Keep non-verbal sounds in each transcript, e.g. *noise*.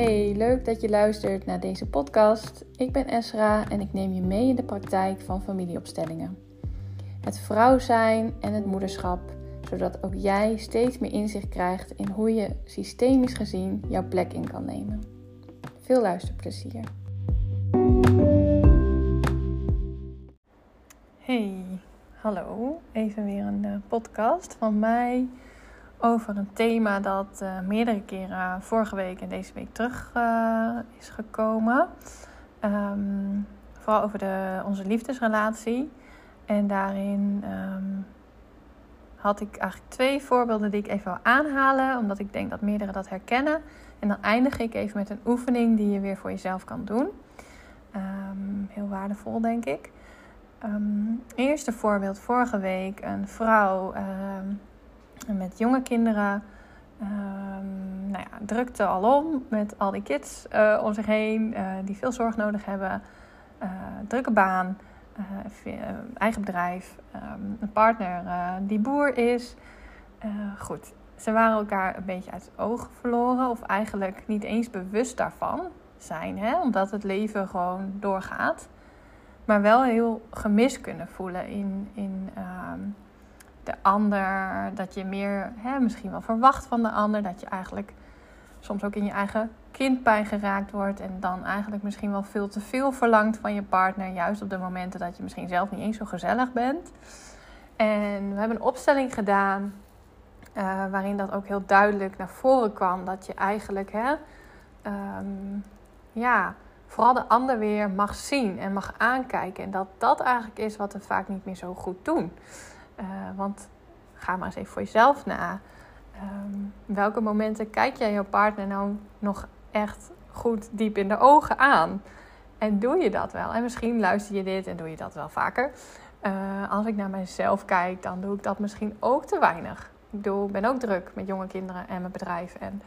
Hey, leuk dat je luistert naar deze podcast. Ik ben Esra en ik neem je mee in de praktijk van familieopstellingen. Het vrouw zijn en het moederschap, zodat ook jij steeds meer inzicht krijgt in hoe je systemisch gezien jouw plek in kan nemen. Veel luisterplezier. Hey, hallo. Even weer een eh, podcast van mij over een thema dat uh, meerdere keren vorige week en deze week terug uh, is gekomen. Um, vooral over de, onze liefdesrelatie. En daarin um, had ik eigenlijk twee voorbeelden die ik even wil aanhalen, omdat ik denk dat meerdere dat herkennen. En dan eindig ik even met een oefening die je weer voor jezelf kan doen. Um, heel waardevol, denk ik. eerste voorbeeld vorige week: een vrouw met jonge kinderen. Um, nou ja, drukte alom met al die kids uh, om zich heen uh, die veel zorg nodig hebben. Uh, drukke baan, eigen bedrijf, um, een partner die boer is. goed, ze waren elkaar een beetje uit het oog verloren, of eigenlijk niet eens bewust daarvan zijn, hè? omdat het leven gewoon doorgaat. Maar wel heel gemist kunnen voelen in, in um, de ander, dat je meer hè, misschien wel verwacht van de ander, dat je eigenlijk soms ook in je eigen kindpijn geraakt wordt en dan eigenlijk misschien wel veel te veel verlangt van je partner, juist op de momenten dat je misschien zelf niet eens zo gezellig bent. En we hebben een opstelling gedaan uh, waarin dat ook heel duidelijk naar voren kwam, dat je eigenlijk hè, um, ja, vooral de ander weer mag zien en mag aankijken. En dat dat eigenlijk is wat we vaak niet meer zo goed doen. Uh, want ga maar eens even voor jezelf na. Um, welke momenten kijk jij jouw partner nou nog echt goed diep in de ogen aan? En doe je dat wel? En misschien luister je dit en doe je dat wel vaker. Uh, als ik naar mezelf kijk, dan doe ik dat misschien ook te weinig. Ik doe, ben ook druk met jonge kinderen en mijn bedrijf. En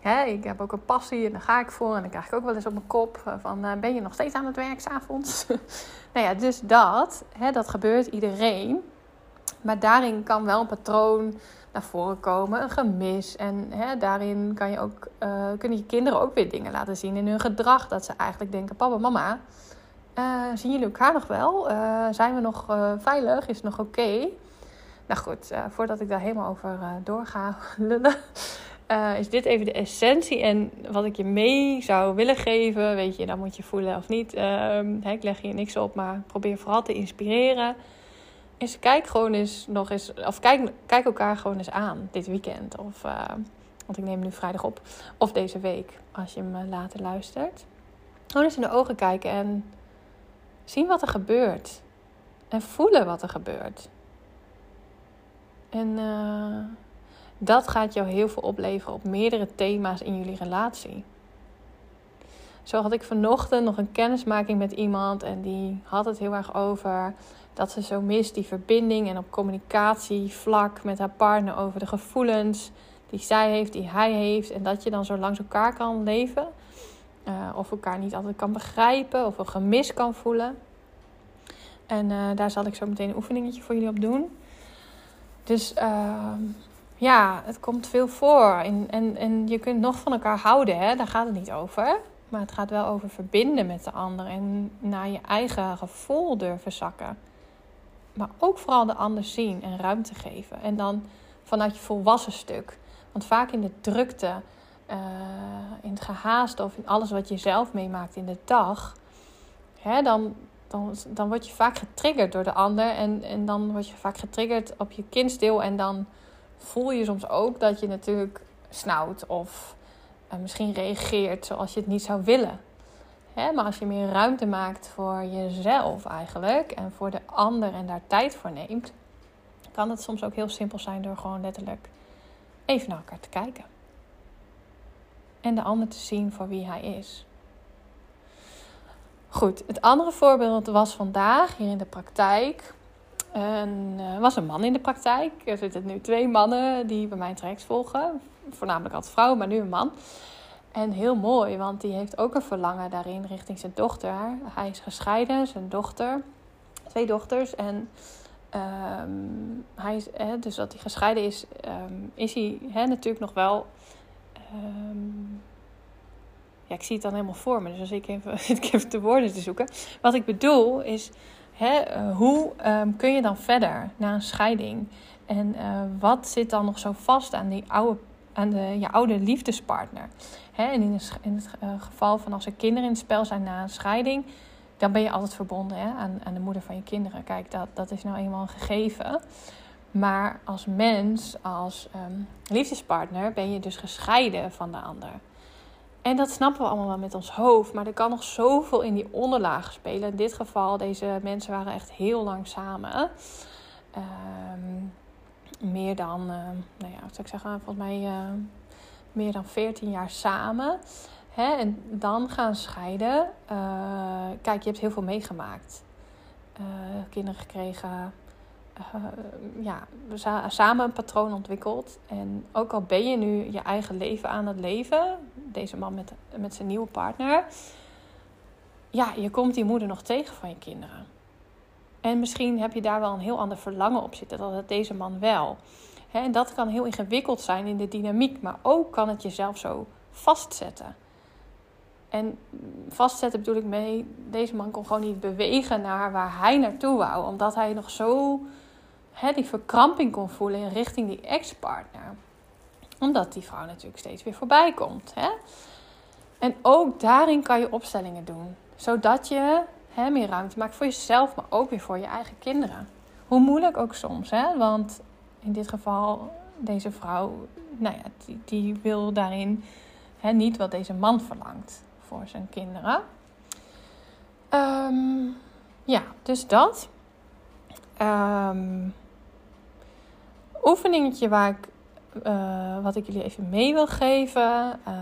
hè, ik heb ook een passie en daar ga ik voor. En dan krijg ik ook wel eens op mijn kop van... Uh, ben je nog steeds aan het werk s'avonds? *laughs* nou ja, dus dat, hè, dat gebeurt iedereen. Maar daarin kan wel een patroon naar voren komen, een gemis. En hè, daarin kan je ook, uh, kunnen je kinderen ook weer dingen laten zien in hun gedrag. Dat ze eigenlijk denken: papa, mama, uh, zien jullie elkaar nog wel? Uh, zijn we nog veilig? Is het nog oké? Nou goed, voordat ik daar helemaal over door ga *laughs* lullen. is dit even de essentie en wat ik je mee zou willen geven? Weet je, dan moet je voelen of niet. Ehm, ik leg hier niks op, maar probeer vooral te inspireren is kijk gewoon eens nog eens, of kijk, kijk elkaar gewoon eens aan dit weekend. Of, uh, want ik neem nu vrijdag op. Of deze week, als je me later luistert. Gewoon eens in de ogen kijken en zien wat er gebeurt. En voelen wat er gebeurt. En uh, dat gaat jou heel veel opleveren op meerdere thema's in jullie relatie. Zo had ik vanochtend nog een kennismaking met iemand en die had het heel erg over dat ze zo mist die verbinding en op communicatievlak met haar partner over de gevoelens die zij heeft, die hij heeft. En dat je dan zo langs elkaar kan leven. Uh, of elkaar niet altijd kan begrijpen of een gemis kan voelen. En uh, daar zal ik zo meteen een oefeningetje voor jullie op doen. Dus uh, ja, het komt veel voor. En, en, en je kunt nog van elkaar houden, hè? daar gaat het niet over. Maar het gaat wel over verbinden met de ander en naar je eigen gevoel durven zakken. Maar ook vooral de ander zien en ruimte geven. En dan vanuit je volwassen stuk. Want vaak in de drukte, uh, in het gehaast of in alles wat je zelf meemaakt in de dag, hè, dan, dan, dan word je vaak getriggerd door de ander. En, en dan word je vaak getriggerd op je kindsdeel. En dan voel je soms ook dat je natuurlijk snauwt of uh, misschien reageert zoals je het niet zou willen. Hè, maar als je meer ruimte maakt voor jezelf eigenlijk en voor de ander en daar tijd voor neemt, kan het soms ook heel simpel zijn door gewoon letterlijk even naar elkaar te kijken. En de ander te zien voor wie hij is. Goed, het andere voorbeeld was vandaag hier in de praktijk. Er uh, was een man in de praktijk. Er zitten nu twee mannen die bij mij traject volgen. Voornamelijk altijd vrouwen, maar nu een man. En heel mooi, want die heeft ook een verlangen daarin richting zijn dochter. Hij is gescheiden, zijn dochter, twee dochters. En um, hij is, hè, dus dat hij gescheiden is, um, is hij hè, natuurlijk nog wel. Um, Ja, ik zie het dan helemaal voor me, dus als ik even, *laughs* ik even de woorden te zoeken. Wat ik bedoel is, hè, eh, hoe ehm, kun je dan verder na een scheiding? En uh, wat zit dan nog zo vast aan, die oude, aan de, je oude liefdespartner? Hè, en in, het, in het uh, geval van als er kinderen in het spel zijn na een scheiding, dan ben je altijd verbonden hè, aan, aan de moeder van je kinderen. Kijk, dat, dat is nou eenmaal een gegeven. Maar als mens, als um, liefdespartner, ben je dus gescheiden van de ander. En dat snappen we allemaal wel met ons hoofd. Maar er kan nog zoveel in die onderlaag spelen. In dit geval, deze mensen waren echt heel lang samen. Um, meer dan, uh, nou ja, wat zou ik zeggen, volgens mij uh, meer dan 14 jaar samen. Hè? En dan gaan scheiden. Uh, kijk, je hebt heel veel meegemaakt. kinderen gekregen. ja, samen een patroon ontwikkeld. En ook al ben je nu je eigen leven aan het leven, deze man met, met zijn nieuwe partner. Ja, je komt die moeder nog tegen van je kinderen. En misschien heb je daar wel een heel ander verlangen op zitten dat deze man wel. en dat kan heel ingewikkeld zijn in de dynamiek, maar ook kan het jezelf zo vastzetten. En vastzetten bedoel ik mee, deze man kon gewoon niet bewegen naar waar hij naartoe wou, omdat hij nog zo die verkramping kon voelen in richting die ex-partner. Omdat die vrouw natuurlijk steeds weer voorbij komt. En ook daarin kan je opstellingen doen, zodat je hè, meer ruimte maakt voor jezelf, maar ook weer voor je eigen kinderen. Hoe moeilijk ook soms, hè? want in dit geval, deze vrouw, nou ja, die, die wil daarin hè, niet wat deze man verlangt voor zijn kinderen. Um, ja, dus dat. Um, oefeningetje waar ik, uh, wat ik jullie even mee wil geven. Uh,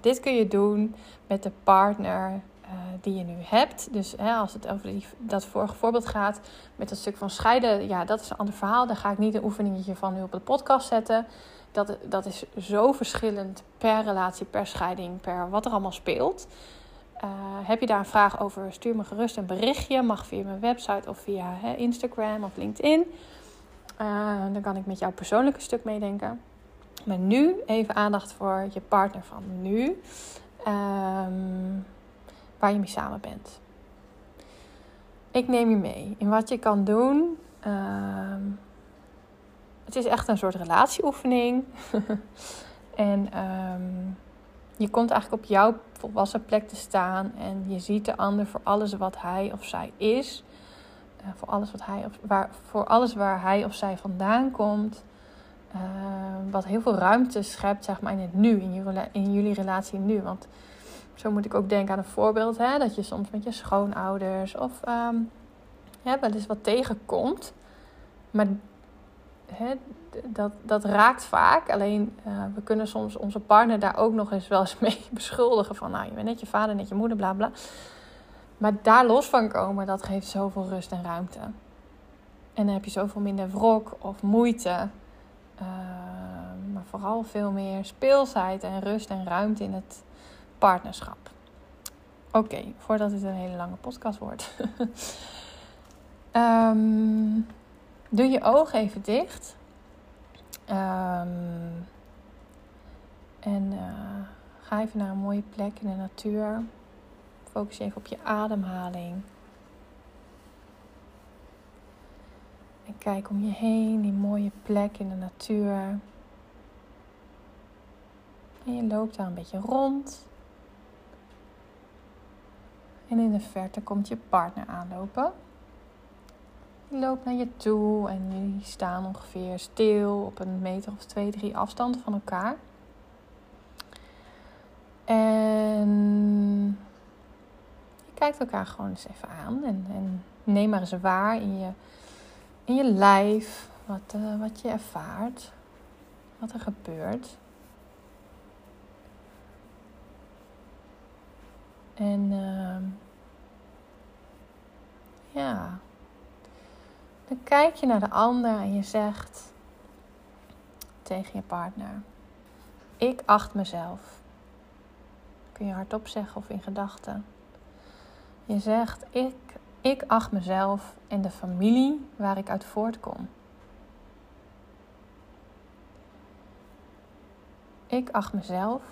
dit kun je doen met de partner uh, die je nu hebt. Dus hè, als het over die, dat vorige voorbeeld gaat met dat stuk van scheiden, ja, dat is een ander verhaal. Daar ga ik niet een oefeningetje van nu op de podcast zetten. Dat, dat is zo verschillend per relatie, per scheiding, per wat er allemaal speelt. Heb je daar een vraag over, stuur me gerust een berichtje. Mag via mijn website of via hè, Instagram of LinkedIn. Dan kan ik met jou persoonlijk een stuk meedenken. Maar nu even aandacht voor je partner van nu. Um, waar je mee samen bent. Ik neem je mee in wat je kan doen. Uh, het is echt een soort relatieoefening. *laughs* en um, je komt eigenlijk op jouw volwassen plek te staan en je ziet de ander voor alles wat hij of zij is. Uh, voor, alles wat hij of, waar, voor alles waar hij of zij vandaan komt. Uh, wat heel veel ruimte schept zeg maar, in het nu, in, je, in jullie relatie nu. Want zo moet ik ook denken aan een voorbeeld. Hè, dat je soms met je schoonouders of um, wel eens wat tegenkomt. Maar hè, dat, dat raakt vaak. Alleen uh, we kunnen soms onze partner daar ook nog eens wel eens mee *laughs* beschuldigen. Van nou, je bent net je vader, net je moeder, bla bla. Maar daar los van komen, dat geeft zoveel rust en ruimte. En dan heb je zoveel minder wrok of moeite. Uh, maar vooral veel meer speelsheid en rust en ruimte in het partnerschap. Oké, voordat het een hele lange podcast wordt. um, *laughs* doe je ogen even dicht. Um, en uh, ga even naar een mooie plek in de natuur. Focus even op je ademhaling. En kijk om je heen, die mooie plek in de natuur. En je loopt daar een beetje rond. En in de verte komt je partner aanlopen. Die loopt naar je toe en jullie staan ongeveer stil op een meter of twee, drie afstand van elkaar. En je kijkt elkaar gewoon eens even aan en, en neem maar eens waar in je, in je lijf wat, uh, wat je ervaart, wat er gebeurt. En uh, ja, dan kijk je naar de ander en je zegt tegen je partner: Ik acht mezelf. Kun je hardop zeggen of in gedachten. Je zegt: ik, ik acht mezelf en de familie waar ik uit voortkom. Ik acht mezelf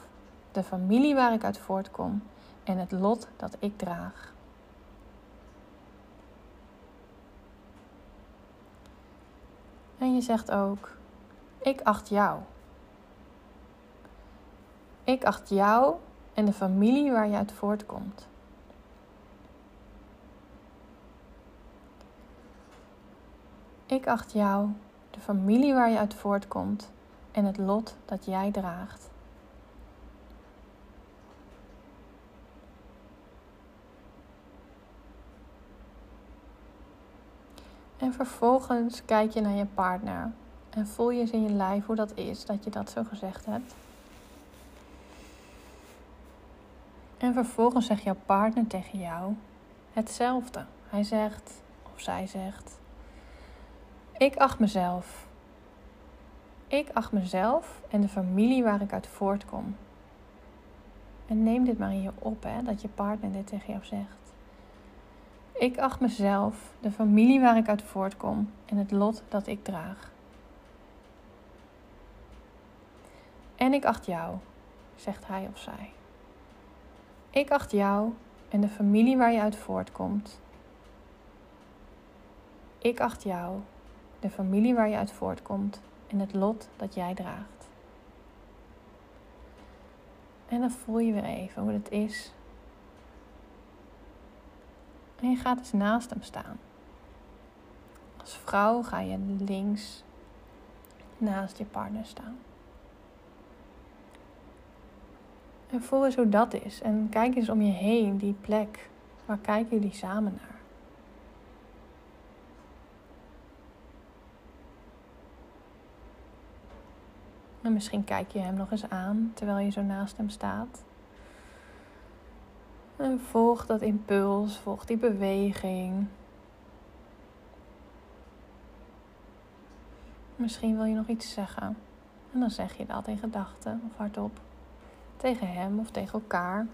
de familie waar ik uit voortkom en het lot dat ik draag. En je zegt ook: Ik acht jou. Ik acht jou en de familie waar je uit voortkomt. Ik acht jou, de familie waar je uit voortkomt en het lot dat jij draagt. En vervolgens kijk je naar je partner en voel je eens in je lijf hoe dat is dat je dat zo gezegd hebt. En vervolgens zegt jouw partner tegen jou hetzelfde. Hij zegt, of zij zegt: Ik acht mezelf. Ik acht mezelf en de familie waar ik uit voortkom. En neem dit maar in je op, hè, dat je partner dit tegen jou zegt. Ik acht mezelf, de familie waar ik uit voortkom en het lot dat ik draag. En ik acht jou, zegt hij of zij. Ik acht jou en de familie waar je uit voortkomt. Ik acht jou, de familie waar je uit voortkomt en het lot dat jij draagt. En dan voel je weer even hoe het is en je gaat eens naast hem staan. Als vrouw ga je links naast je partner staan. En voel eens hoe dat is. En kijk eens om je heen, die plek. Waar kijken jullie samen naar? En misschien kijk je hem nog eens aan terwijl je zo naast hem staat. En volg dat impuls, volg die beweging. Misschien wil je nog iets zeggen. En dan zeg je dat in gedachten of hardop. Tegen hem of tegen elkaar.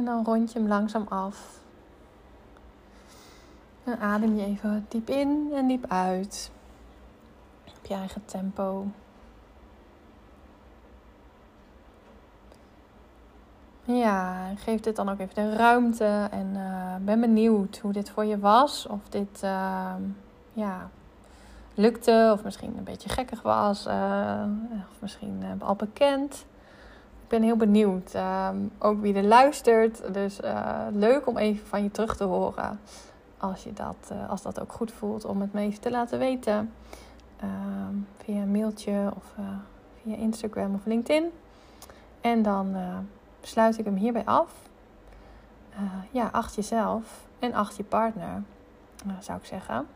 En dan rond je hem langzaam af. En adem je even diep in en diep uit. Op je eigen tempo. Ja, geef dit dan ook even de ruimte. En uh, ben benieuwd hoe dit voor je was. Of dit uh, ja, lukte. Of misschien een beetje gekkig was. Uh, of misschien al bekend. Ben heel benieuwd. Ehm, ook wie er luistert. Dus leuk om even van je terug te horen als, je dat, uh, als dat ook goed voelt om het me even te laten weten. Uh, via een mailtje of uh, via Instagram of LinkedIn. En dan sluit ik hem hierbij af. ja, acht jezelf en acht je partner, zou ik zeggen.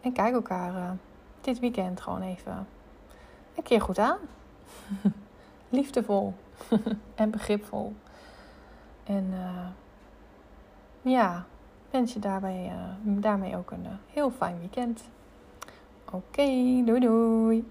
En kijk elkaar dit weekend gewoon even een keer goed aan. *laughs* Liefdevol *laughs* en begripvol. En ja, wens je daarbij, uh, daarmee ook een uh, heel fijn weekend. Oké, doei doei!